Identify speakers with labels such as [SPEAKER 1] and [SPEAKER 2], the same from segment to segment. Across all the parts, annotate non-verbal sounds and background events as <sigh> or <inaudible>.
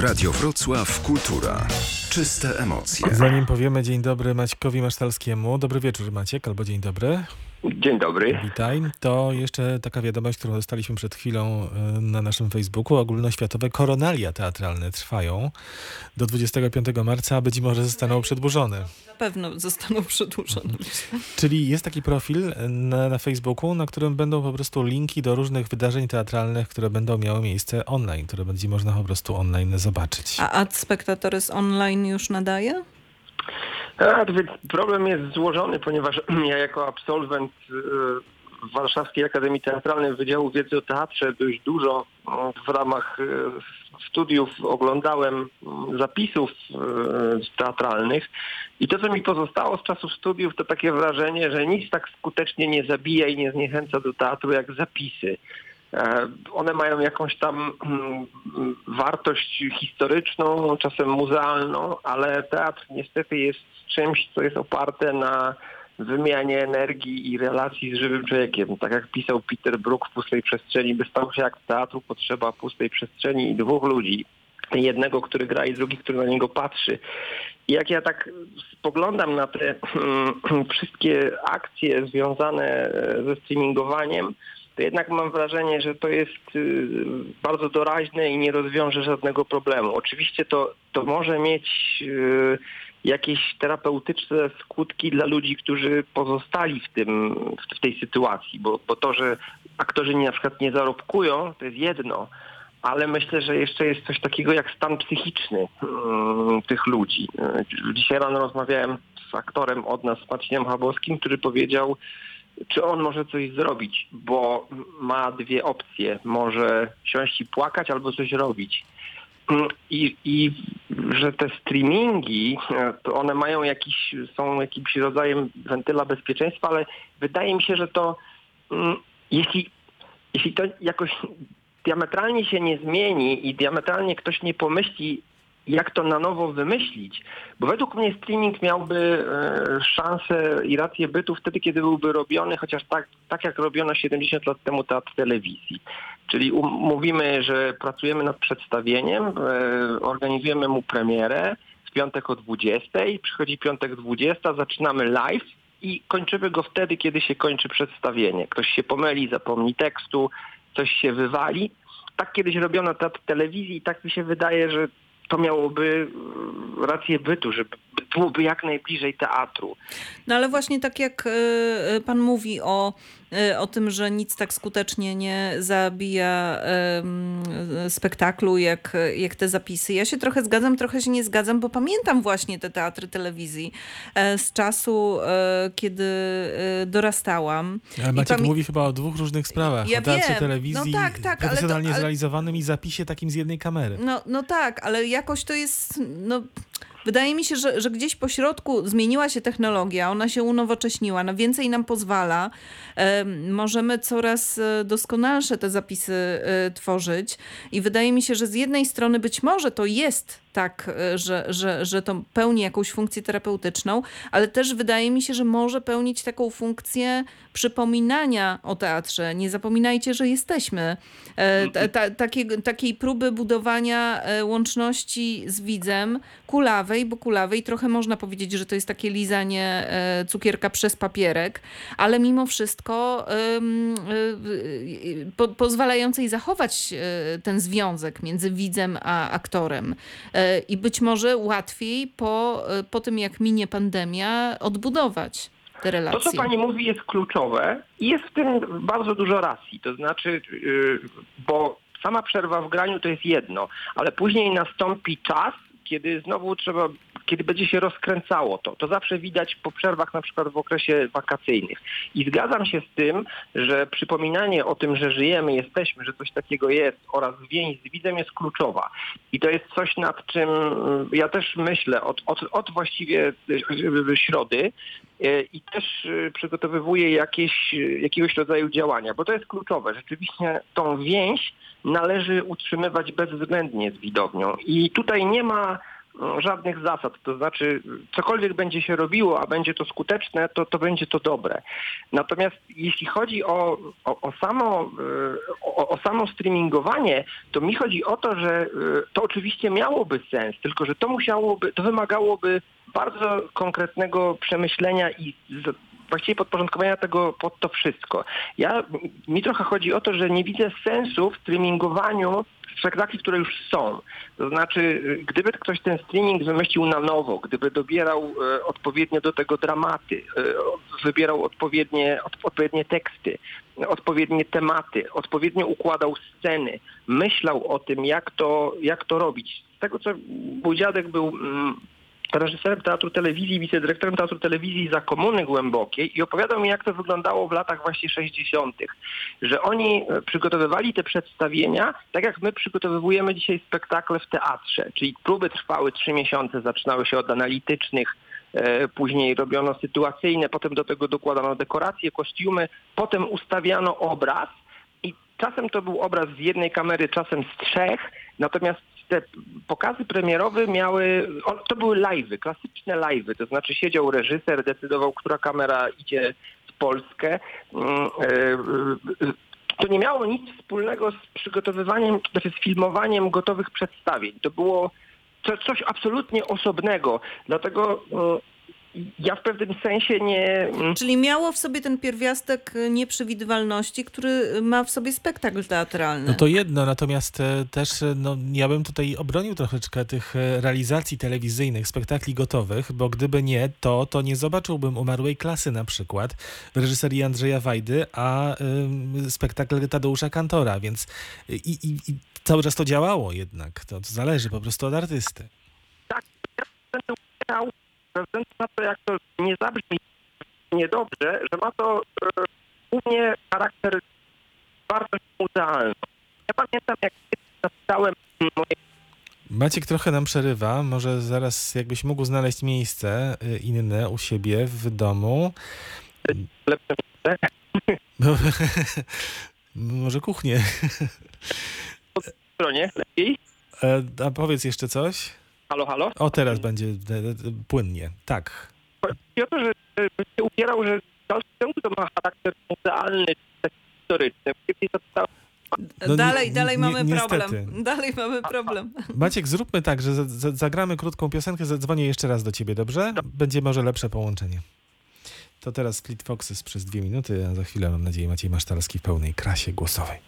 [SPEAKER 1] Radio Wrocław Kultura. Czyste emocje.
[SPEAKER 2] Zanim powiemy dzień dobry Maćkowi Masztalskiemu. Dobry wieczór Maciek, albo dzień dobry.
[SPEAKER 3] Dzień dobry.
[SPEAKER 2] Witaj. To jeszcze taka wiadomość, którą dostaliśmy przed chwilą y, na naszym Facebooku. Ogólnoświatowe koronalia teatralne trwają do 25 marca, a być może zostaną przedłużone.
[SPEAKER 4] Na pewno zostaną przedłużone.
[SPEAKER 2] Czyli jest taki profil na, na Facebooku, na którym będą po prostu linki do różnych wydarzeń teatralnych, które będą miały miejsce online, które będzie można po prostu online zobaczyć.
[SPEAKER 4] A Ad Spectatores Online już nadaje?
[SPEAKER 3] A, problem jest złożony, ponieważ <clears throat> ja jako absolwent y, Warszawskiej Akademii Teatralnej Wydziału Wiedzy o Teatrze dość dużo y, w ramach y, studiów oglądałem zapisów teatralnych i to, co mi pozostało z czasów studiów, to takie wrażenie, że nic tak skutecznie nie zabija i nie zniechęca do teatru jak zapisy. E, one mają jakąś tam mm, wartość historyczną, czasem muzealną, ale teatr niestety jest czymś, co jest oparte na wymianie energii i relacji z żywym człowiekiem. Tak jak pisał Peter Brook w Pustej Przestrzeni, by stał się jak teatru potrzeba pustej przestrzeni i dwóch ludzi. Jednego, który gra i drugi, który na niego patrzy. I jak ja tak spoglądam na te hmm, wszystkie akcje związane ze streamingowaniem, to jednak mam wrażenie, że to jest y, bardzo doraźne i nie rozwiąże żadnego problemu. Oczywiście to, to może mieć y, jakieś terapeutyczne skutki dla ludzi, którzy pozostali w, tym, w tej sytuacji, bo, bo to, że aktorzy na przykład nie zarobkują, to jest jedno, ale myślę, że jeszcze jest coś takiego jak stan psychiczny mm, tych ludzi. Dzisiaj rano rozmawiałem z aktorem od nas, z Marcinem Chabowskim, który powiedział, czy on może coś zrobić, bo ma dwie opcje. Może siąść i płakać albo coś robić. I, I że te streamingi, to one mają jakiś, są jakimś rodzajem wentyla bezpieczeństwa, ale wydaje mi się, że to mm, jeśli, jeśli to jakoś diametralnie się nie zmieni i diametralnie ktoś nie pomyśli, jak to na nowo wymyślić. Bo według mnie streaming miałby e, szansę i rację bytu wtedy, kiedy byłby robiony chociaż tak, tak jak robiono 70 lat temu teatr telewizji. Czyli um, mówimy, że pracujemy nad przedstawieniem, e, organizujemy mu premierę w piątek o 20, przychodzi piątek 20, zaczynamy live i kończymy go wtedy, kiedy się kończy przedstawienie. Ktoś się pomyli, zapomni tekstu, coś się wywali. Tak kiedyś robiono teatr telewizji i tak mi się wydaje, że to miałoby e, rację bytu, żeby byłoby jak najbliżej teatru.
[SPEAKER 4] No ale właśnie tak jak e, e, pan mówi o, o tym, że nic tak skutecznie nie zabija spektaklu jak, jak te zapisy. Ja się trochę zgadzam, trochę się nie zgadzam, bo pamiętam właśnie te teatry telewizji z czasu, kiedy dorastałam.
[SPEAKER 2] Ale Maciek mówi chyba o dwóch różnych sprawach.
[SPEAKER 4] Ja
[SPEAKER 2] o teatrze
[SPEAKER 4] wiem.
[SPEAKER 2] telewizji
[SPEAKER 4] no tak, tak,
[SPEAKER 2] profesjonalnie
[SPEAKER 4] to, ale...
[SPEAKER 2] zrealizowanym i zapisie takim z jednej kamery.
[SPEAKER 4] No, no tak, ale jakoś to jest... No, Wydaje mi się, że, że gdzieś po środku zmieniła się technologia, ona się unowocześniła, na więcej nam pozwala. możemy coraz e, doskonalsze te zapisy e, tworzyć i wydaje mi się, że z jednej strony być może to jest tak, e, że, że, że to pełni jakąś funkcję terapeutyczną, ale też wydaje mi się, że może pełnić taką funkcję przypominania o teatrze. Nie zapominajcie, że jesteśmy. Ta, ta, takiej, takiej próby budowania łączności z widzem kulawej, bo kulawej trochę można powiedzieć, że to jest takie lizanie e, cukierka przez papierek, ale mimo wszystko e, po, pozwalającej zachować e, ten związek między widzem a aktorem. I być może łatwiej po, po tym, jak minie pandemia, odbudować te relacje.
[SPEAKER 3] To, co pani mówi, jest kluczowe i jest w tym bardzo dużo racji. To znaczy, bo sama przerwa w graniu to jest jedno, ale później nastąpi czas, kiedy znowu trzeba, kiedy będzie się rozkręcało to. To zawsze widać po przerwach na przykład w okresie wakacyjnych. I zgadzam się z tym, że przypominanie o tym, że żyjemy, jesteśmy, że coś takiego jest oraz więź z widzem jest kluczowa. I to jest coś, nad czym mm, ja też myślę od, od, od właściwie e, środy e, i też przygotowywuję jakieś, jakiegoś rodzaju działania, bo to jest kluczowe. Rzeczywiście tą więź należy utrzymywać bezwzględnie z widownią. I tutaj nie ma żadnych zasad. To znaczy, cokolwiek będzie się robiło, a będzie to skuteczne, to, to będzie to dobre. Natomiast jeśli chodzi o, o, o samo, y, o, o samo streamingowanie, to mi chodzi o to, że y, to oczywiście miałoby sens, tylko że to musiałoby, to wymagałoby bardzo konkretnego przemyślenia i właściwie podporządkowania tego pod to wszystko. Ja, mi trochę chodzi o to, że nie widzę sensu w streamingowaniu spektakli, które już są. To znaczy, gdyby ktoś ten streaming wymyślił na nowo, gdyby dobierał e, odpowiednio do tego dramaty, e, wybierał odpowiednie, od, odpowiednie teksty, odpowiednie tematy, odpowiednio układał sceny, myślał o tym, jak to, jak to robić. Z tego, co mój dziadek był... Reżyserem Teatru Telewizji, wicedyrektorem Teatru Telewizji za Komuny Głębokiej i opowiadał mi, jak to wyglądało w latach właśnie 60., że oni e, przygotowywali te przedstawienia tak, jak my przygotowujemy dzisiaj spektakle w teatrze, czyli próby trwały trzy miesiące, zaczynały się od analitycznych, e, Później robiono sytuacyjne, potem do tego dokładano dekoracje, kostiumy, potem ustawiano obraz i czasem to był obraz z jednej kamery, czasem z trzech, natomiast te pokazy premierowe miały, to były live'y, klasyczne live'y, to znaczy siedział reżyser, decydował, która kamera idzie w Polskę. Mm, e, to nie miało nic wspólnego z przygotowywaniem, znaczy z filmowaniem gotowych przedstawień. To było coś absolutnie osobnego. Dlatego mm, ja w pewnym sensie nie...
[SPEAKER 4] Mm, Czyli miało w sobie ten pierwiastek nieprzewidywalności, który ma w sobie spektakl teatralny.
[SPEAKER 2] No to jedno, natomiast e, też e, no, ja bym tutaj obronił troszeczkę tych e, realizacji telewizyjnych, spektakli gotowych, bo gdyby nie to, to nie zobaczyłbym Umarłej Klasy na przykład w reżyserii Andrzeja Wajdy, a y, spektakl Tadeusza Kantora, więc i, i, i cały czas to działało jednak. To, to zależy po prostu od artysty.
[SPEAKER 3] Tak, ja ze względu na to, jak to nie zabrzmi niedobrze, że ma to e, głównie charakter bardzo muzealny. Ja pamiętam, jak napisałem moje
[SPEAKER 2] Maciek trochę nam przerywa. Może zaraz jakbyś mógł znaleźć miejsce y, inne u siebie w domu.
[SPEAKER 3] Lepsze miejsce. <laughs>
[SPEAKER 2] Może kuchnię.
[SPEAKER 3] Po stronie lepiej.
[SPEAKER 2] E, a powiedz jeszcze coś.
[SPEAKER 3] Halo, halo?
[SPEAKER 2] O, teraz będzie e, e, płynnie. Tak.
[SPEAKER 3] Chodzi o to, że się upierał, że w dalszym ciągu to ma charakter muzealny, historyczny.
[SPEAKER 2] No,
[SPEAKER 4] dalej, dalej mamy
[SPEAKER 2] niestety.
[SPEAKER 4] problem. Dalej mamy problem. <laughs>
[SPEAKER 2] Maciek, zróbmy tak, że za- za- zagramy krótką piosenkę, zadzwonię jeszcze raz do ciebie, dobrze? Będzie może lepsze połączenie. To teraz Split Foxes przez dwie minuty, a za chwilę mam nadzieję Maciej Masztalski w pełnej krasie głosowej.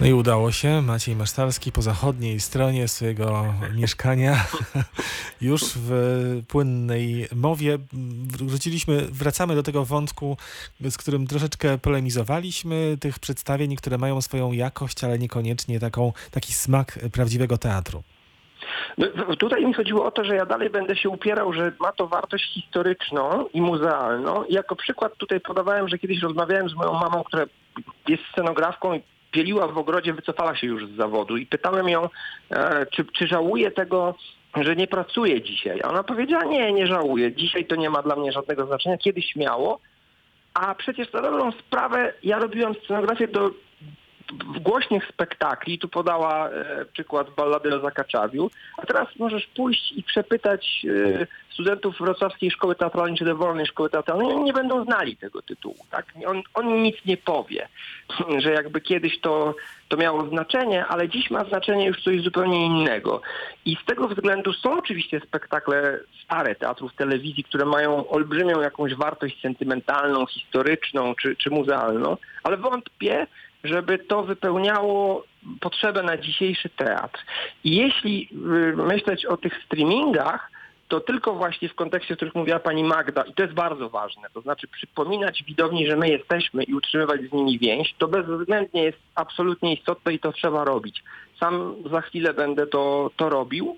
[SPEAKER 2] No i udało się. Maciej Masztalski po zachodniej stronie swojego mieszkania <laughs> już w płynnej mowie. Wróciliśmy, wracamy do tego wątku, z którym troszeczkę polemizowaliśmy, tych przedstawień, które mają swoją jakość, ale niekoniecznie taką, taki smak prawdziwego teatru.
[SPEAKER 3] No, Tutaj mi chodziło o to, że ja dalej będę się upierał, że ma to wartość historyczną i muzealną. Jako przykład tutaj podawałem, że kiedyś rozmawiałem z moją mamą, która jest scenografką i pieliła w ogrodzie, wycofała się już z zawodu i pytałem ją, e, czy, czy żałuje tego, że nie pracuje dzisiaj. A ona powiedziała, nie, nie żałuję. Dzisiaj to nie ma dla mnie żadnego znaczenia. Kiedyś miało. A przecież na dobrą sprawę ja robiłem scenografię do głośnych spektakli. Tu podała e, przykład ballady o Zakaczawiu. A teraz możesz pójść i przepytać e, studentów Wrocławskiej Szkoły Teatralnej czy Dowolnej Szkoły Teatralnej. Oni nie będą znali tego tytułu. Tak? On, on nic nie powie, <clears throat> że jakby kiedyś to, to miało znaczenie, ale dziś ma znaczenie już coś zupełnie innego. I z tego względu są oczywiście spektakle stare teatrów telewizji, które mają olbrzymią jakąś wartość sentymentalną, historyczną czy, czy muzealną, ale wątpię, żeby to wypełniało potrzebę na dzisiejszy teatr. I jeśli y, myśleć o tych streamingach, to tylko właśnie w kontekście, o których mówiła pani Magda, i to jest bardzo ważne, to znaczy przypominać widowni, że my jesteśmy i utrzymywać z nimi więź, to bezwzględnie jest absolutnie istotne i to trzeba robić. Sam za chwilę będę to, to robił.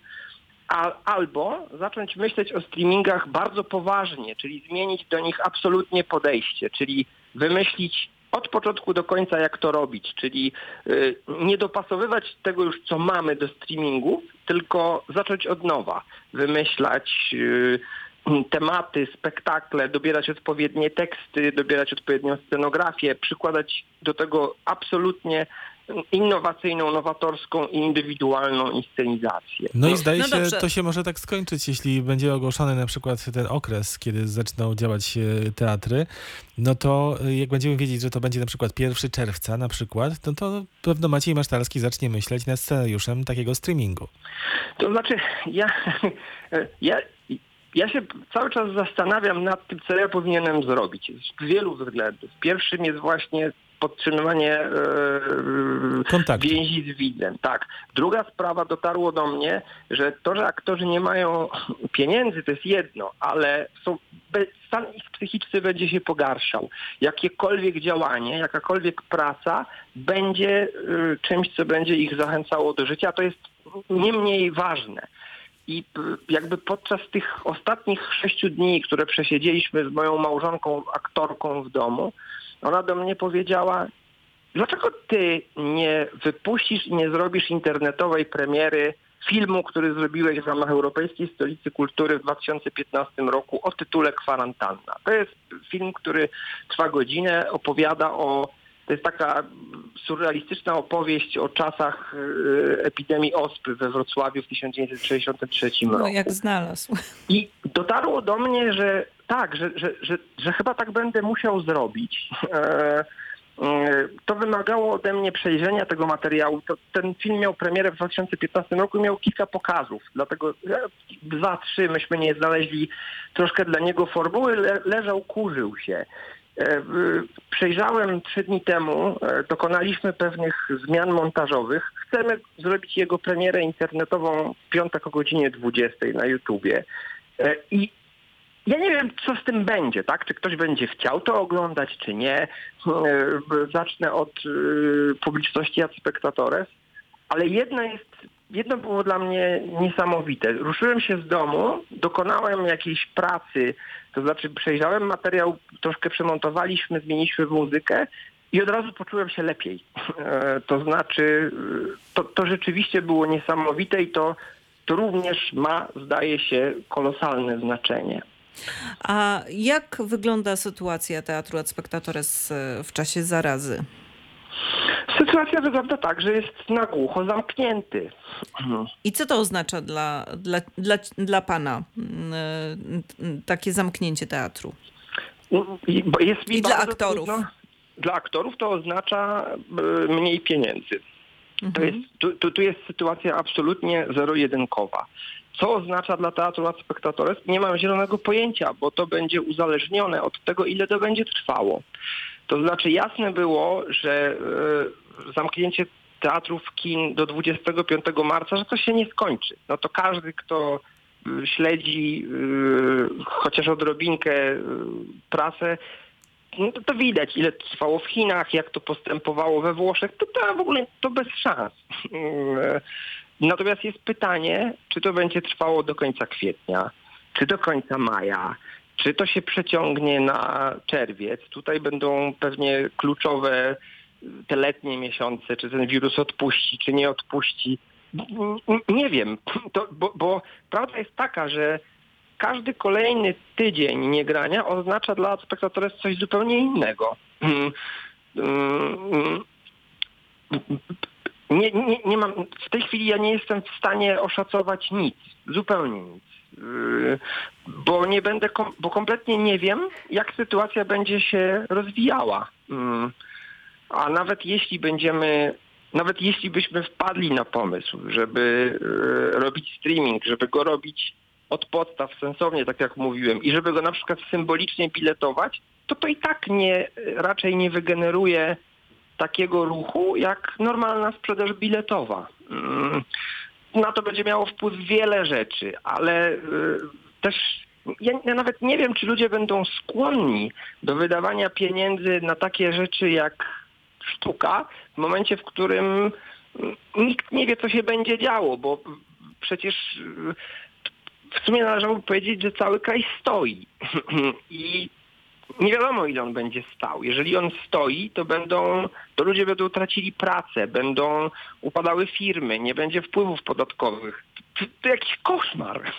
[SPEAKER 3] Albo zacząć myśleć o streamingach bardzo poważnie, czyli zmienić do nich absolutnie podejście, czyli wymyślić od początku do końca, jak to robić, czyli y, nie dopasowywać tego już, co mamy do streamingów, tylko zacząć od nowa, wymyślać y, tematy, spektakle, dobierać odpowiednie teksty, dobierać odpowiednią scenografię, przykładać do tego absolutnie innowacyjną, nowatorską i indywidualną inscenizację.
[SPEAKER 2] No i zdaje
[SPEAKER 4] No
[SPEAKER 2] się,
[SPEAKER 4] dobrze.
[SPEAKER 2] to się może tak skończyć, jeśli będzie ogłoszony na przykład ten okres, kiedy zaczną działać e, teatry, no to e, jak będziemy wiedzieć, że to będzie na przykład 1 czerwca na przykład, no to pewno Maciej Masztalski zacznie myśleć nad scenariuszem takiego streamingu.
[SPEAKER 3] To znaczy, ja, <laughs> ja, ja się cały czas zastanawiam nad tym, co ja powinienem zrobić. Z wielu względów. Pierwszym jest właśnie podtrzymywanie e, więzi z widzem. Tak. Druga sprawa dotarło do mnie, że to, że aktorzy nie mają pieniędzy, to jest jedno, ale są, stan ich psychiczny będzie się pogarszał. Jakiekolwiek działanie, jakakolwiek praca będzie y, czymś, co będzie ich zachęcało do życia, to jest nie mniej ważne. I jakby podczas tych ostatnich sześciu dni, które przesiedzieliśmy z moją małżonką, aktorką w domu, ona do mnie powiedziała, dlaczego ty nie wypuścisz i nie zrobisz internetowej premiery filmu, który zrobiłeś w ramach Europejskiej Stolicy Kultury w 2015 roku o tytule Kwarantanna. To jest film, który trwa godzinę, opowiada o to jest taka surrealistyczna opowieść o czasach y, epidemii ospy we Wrocławiu w 1963 roku.
[SPEAKER 4] No jak znalazł.
[SPEAKER 3] I dotarło do mnie, że tak, że, że, że, że chyba tak będę musiał zrobić. E, e, To wymagało ode mnie przejrzenia tego materiału. To, ten film miał premierę w 2015 roku i miał kilka pokazów. Dlatego e, dwa, trzy myśmy nie znaleźli troszkę dla niego formuły. Le, leżał, kurzył się. E, Przejrzałem trzy dni temu, e, dokonaliśmy pewnych zmian montażowych. Chcemy zrobić jego premierę internetową w piątek o godzinie 20 na YouTubie. E, I ja nie wiem, co z tym będzie, tak? Czy ktoś będzie chciał to oglądać, czy nie. Zacznę od e, publiczności ad spectatores, ale jedno jest, jedno było dla mnie niesamowite. Ruszyłem się z domu, dokonałem jakiejś pracy, to znaczy przejrzałem materiał, troszkę przemontowaliśmy, zmieniliśmy muzykę i od razu poczułem się lepiej. <laughs> E, To znaczy, e, to, to rzeczywiście było niesamowite i to, to również ma, zdaje się, kolosalne znaczenie.
[SPEAKER 4] A jak wygląda sytuacja Teatru ad Spectatores e, w czasie zarazy?
[SPEAKER 3] Sytuacja wygląda tak, że jest na głucho zamknięty.
[SPEAKER 4] I co to oznacza dla, dla, dla, dla pana mm, e, takie zamknięcie teatru?
[SPEAKER 3] I, bo jest mi
[SPEAKER 4] I dla aktorów.
[SPEAKER 3] Trudno. Dla aktorów to oznacza e, mniej pieniędzy. To jest, tu, tu, tu jest sytuacja absolutnie zero-jedynkowa. Co oznacza dla teatru ad spectatores? Nie mam zielonego pojęcia, bo to będzie uzależnione od tego, ile to będzie trwało. To znaczy jasne było, że e, zamknięcie teatrów, kin do 25 marca, że to się nie skończy. No to każdy, kto y, śledzi y, chociaż odrobinkę y, prasę, no to, to widać, ile trwało w Chinach, jak to postępowało we Włoszech, to, to w ogóle to bez szans. <laughs> Natomiast jest pytanie, czy to będzie trwało do końca kwietnia, czy do końca maja, czy to się przeciągnie na czerwiec. Tutaj będą pewnie kluczowe te letnie miesiące, czy ten wirus odpuści, czy nie odpuści. Nie wiem, to, bo, bo prawda jest taka, że każdy kolejny tydzień niegrania oznacza dla spektatora coś zupełnie innego. Mm, mm, nie, nie, nie mam, w tej chwili ja nie jestem w stanie oszacować nic, zupełnie nic. Yy, Bo nie będę, bo kompletnie nie wiem, jak sytuacja będzie się rozwijała. A nawet jeśli będziemy, nawet jeśli byśmy wpadli na pomysł, żeby yy, robić streaming, żeby go robić od podstaw sensownie, tak jak mówiłem, i żeby go na przykład symbolicznie biletować, to to i tak nie, raczej nie wygeneruje takiego ruchu jak normalna sprzedaż biletowa. Mm, Na to będzie miało wpływ wiele rzeczy, ale y, też ja nawet nie wiem, czy ludzie będą skłonni do wydawania pieniędzy na takie rzeczy jak sztuka w momencie, w którym nikt nie wie, co się będzie działo, bo przecież w sumie należałoby powiedzieć, że cały kraj stoi. <clears throat> I nie wiadomo ile on będzie stał. Jeżeli on stoi, to będą, to ludzie będą tracili pracę, będą upadały firmy, nie będzie wpływów podatkowych. To, to jakiś koszmar. <laughs>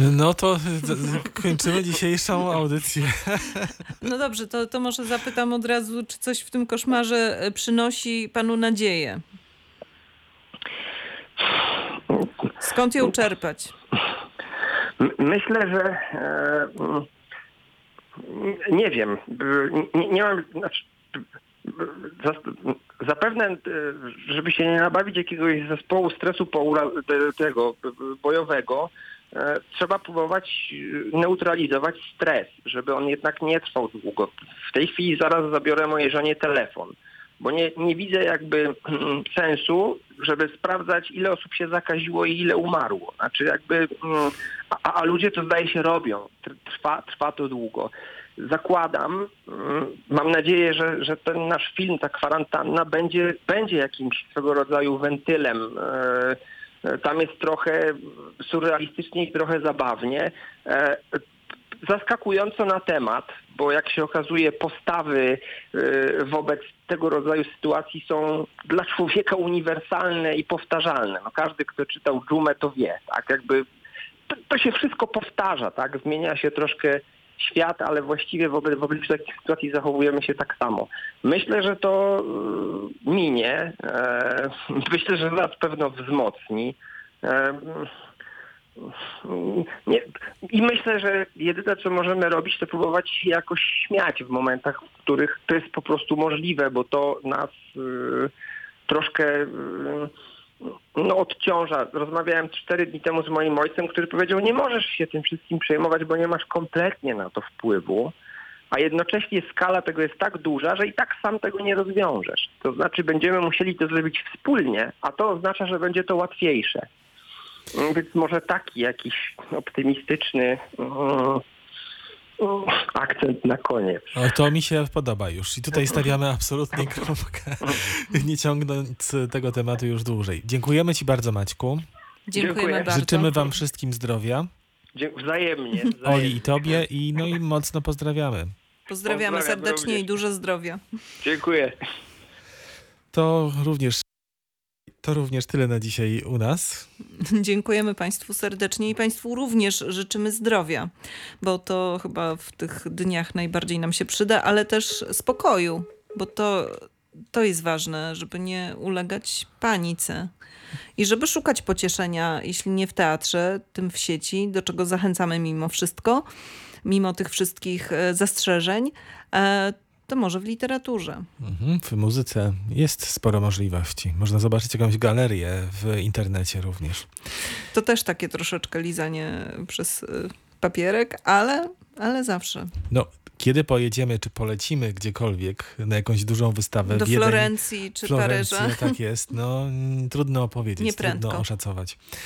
[SPEAKER 2] No to kończymy dzisiejszą audycję.
[SPEAKER 4] No dobrze, to, to może zapytam od razu, czy coś w tym koszmarze e, przynosi panu nadzieję? Skąd ją czerpać?
[SPEAKER 3] Myślę, że e, nie wiem. Nie, nie mam. Znaczy, zapewne, e, żeby się nie nabawić jakiegoś zespołu stresu te- tego bojowego, e, trzeba próbować e, neutralizować stres, żeby on jednak nie trwał długo. W tej chwili zaraz zabiorę mojej żonie telefon, bo nie, nie widzę jakby mm, sensu, żeby sprawdzać, ile osób się zakaziło i ile umarło. Znaczy jakby, mm, a, a ludzie to zdaje się robią. Tr- Trwa, trwa to długo. Zakładam, mm, mam nadzieję, że, że ten nasz film, ta kwarantanna będzie, będzie jakimś swego rodzaju wentylem. E, e, Tam jest trochę surrealistycznie i trochę zabawnie. E, zaskakująco na temat, bo jak się okazuje, postawy y, wobec tego rodzaju sytuacji są dla człowieka uniwersalne i powtarzalne. No, każdy, kto czytał Dżumę, to wie. Tak? Jakby to, to się wszystko powtarza, tak? Zmienia się troszkę świat, ale właściwie wobec, wobec takich sytuacji zachowujemy się tak samo. Myślę, że to y, minie. E, <laughs> myślę, że nas pewno wzmocni. E, nie, I myślę, że jedyne co możemy robić, to próbować się jakoś śmiać w momentach, w których to jest po prostu możliwe, bo to nas y, troszkę y, no, odciąża. Rozmawiałem cztery dni temu z moim ojcem, który powiedział, nie możesz się tym wszystkim przejmować, bo nie masz kompletnie na to wpływu, a jednocześnie skala tego jest tak duża, że i tak sam tego nie rozwiążesz. To znaczy będziemy musieli to zrobić wspólnie, a to oznacza, że będzie to łatwiejsze. Więc może taki jakiś optymistyczny mm, akcent na koniec.
[SPEAKER 2] O, to mi się podoba już. I tutaj stawiamy absolutnie kropkę, <laughs> nie ciągnąc tego tematu już dłużej. Dziękujemy Ci bardzo, Maćku.
[SPEAKER 4] Dziękujemy
[SPEAKER 3] Dziękuję.
[SPEAKER 4] bardzo.
[SPEAKER 2] Życzymy Wam wszystkim zdrowia.
[SPEAKER 3] Wzajemnie.
[SPEAKER 2] Oli i Tobie. I, no i mocno pozdrawiamy.
[SPEAKER 4] Pozdrawiamy
[SPEAKER 3] Pozdrawiam
[SPEAKER 4] serdecznie
[SPEAKER 3] również.
[SPEAKER 4] i dużo zdrowia.
[SPEAKER 3] Dziękuję.
[SPEAKER 2] To również, to również tyle na dzisiaj u nas. <laughs>
[SPEAKER 4] Dziękujemy Państwu serdecznie i Państwu również życzymy zdrowia, bo to chyba w tych dniach najbardziej nam się przyda, ale też spokoju, bo to, to jest ważne, żeby nie ulegać panice i żeby szukać pocieszenia, jeśli nie w teatrze, tym w sieci, do czego zachęcamy mimo wszystko, mimo tych wszystkich e, zastrzeżeń. To może w literaturze.
[SPEAKER 2] Mhm, w muzyce jest sporo możliwości. Można zobaczyć jakąś galerię w internecie również.
[SPEAKER 4] To też takie troszeczkę lizanie przez y, papierek, ale, ale zawsze.
[SPEAKER 2] No, Kiedy pojedziemy, czy polecimy gdziekolwiek na jakąś dużą wystawę
[SPEAKER 4] Do
[SPEAKER 2] Wiedeń,
[SPEAKER 4] Florencji czy
[SPEAKER 2] Florencja,
[SPEAKER 4] Paryża.
[SPEAKER 2] tak jest. No, mm, trudno <laughs> opowiedzieć,
[SPEAKER 4] Nie
[SPEAKER 2] trudno oszacować.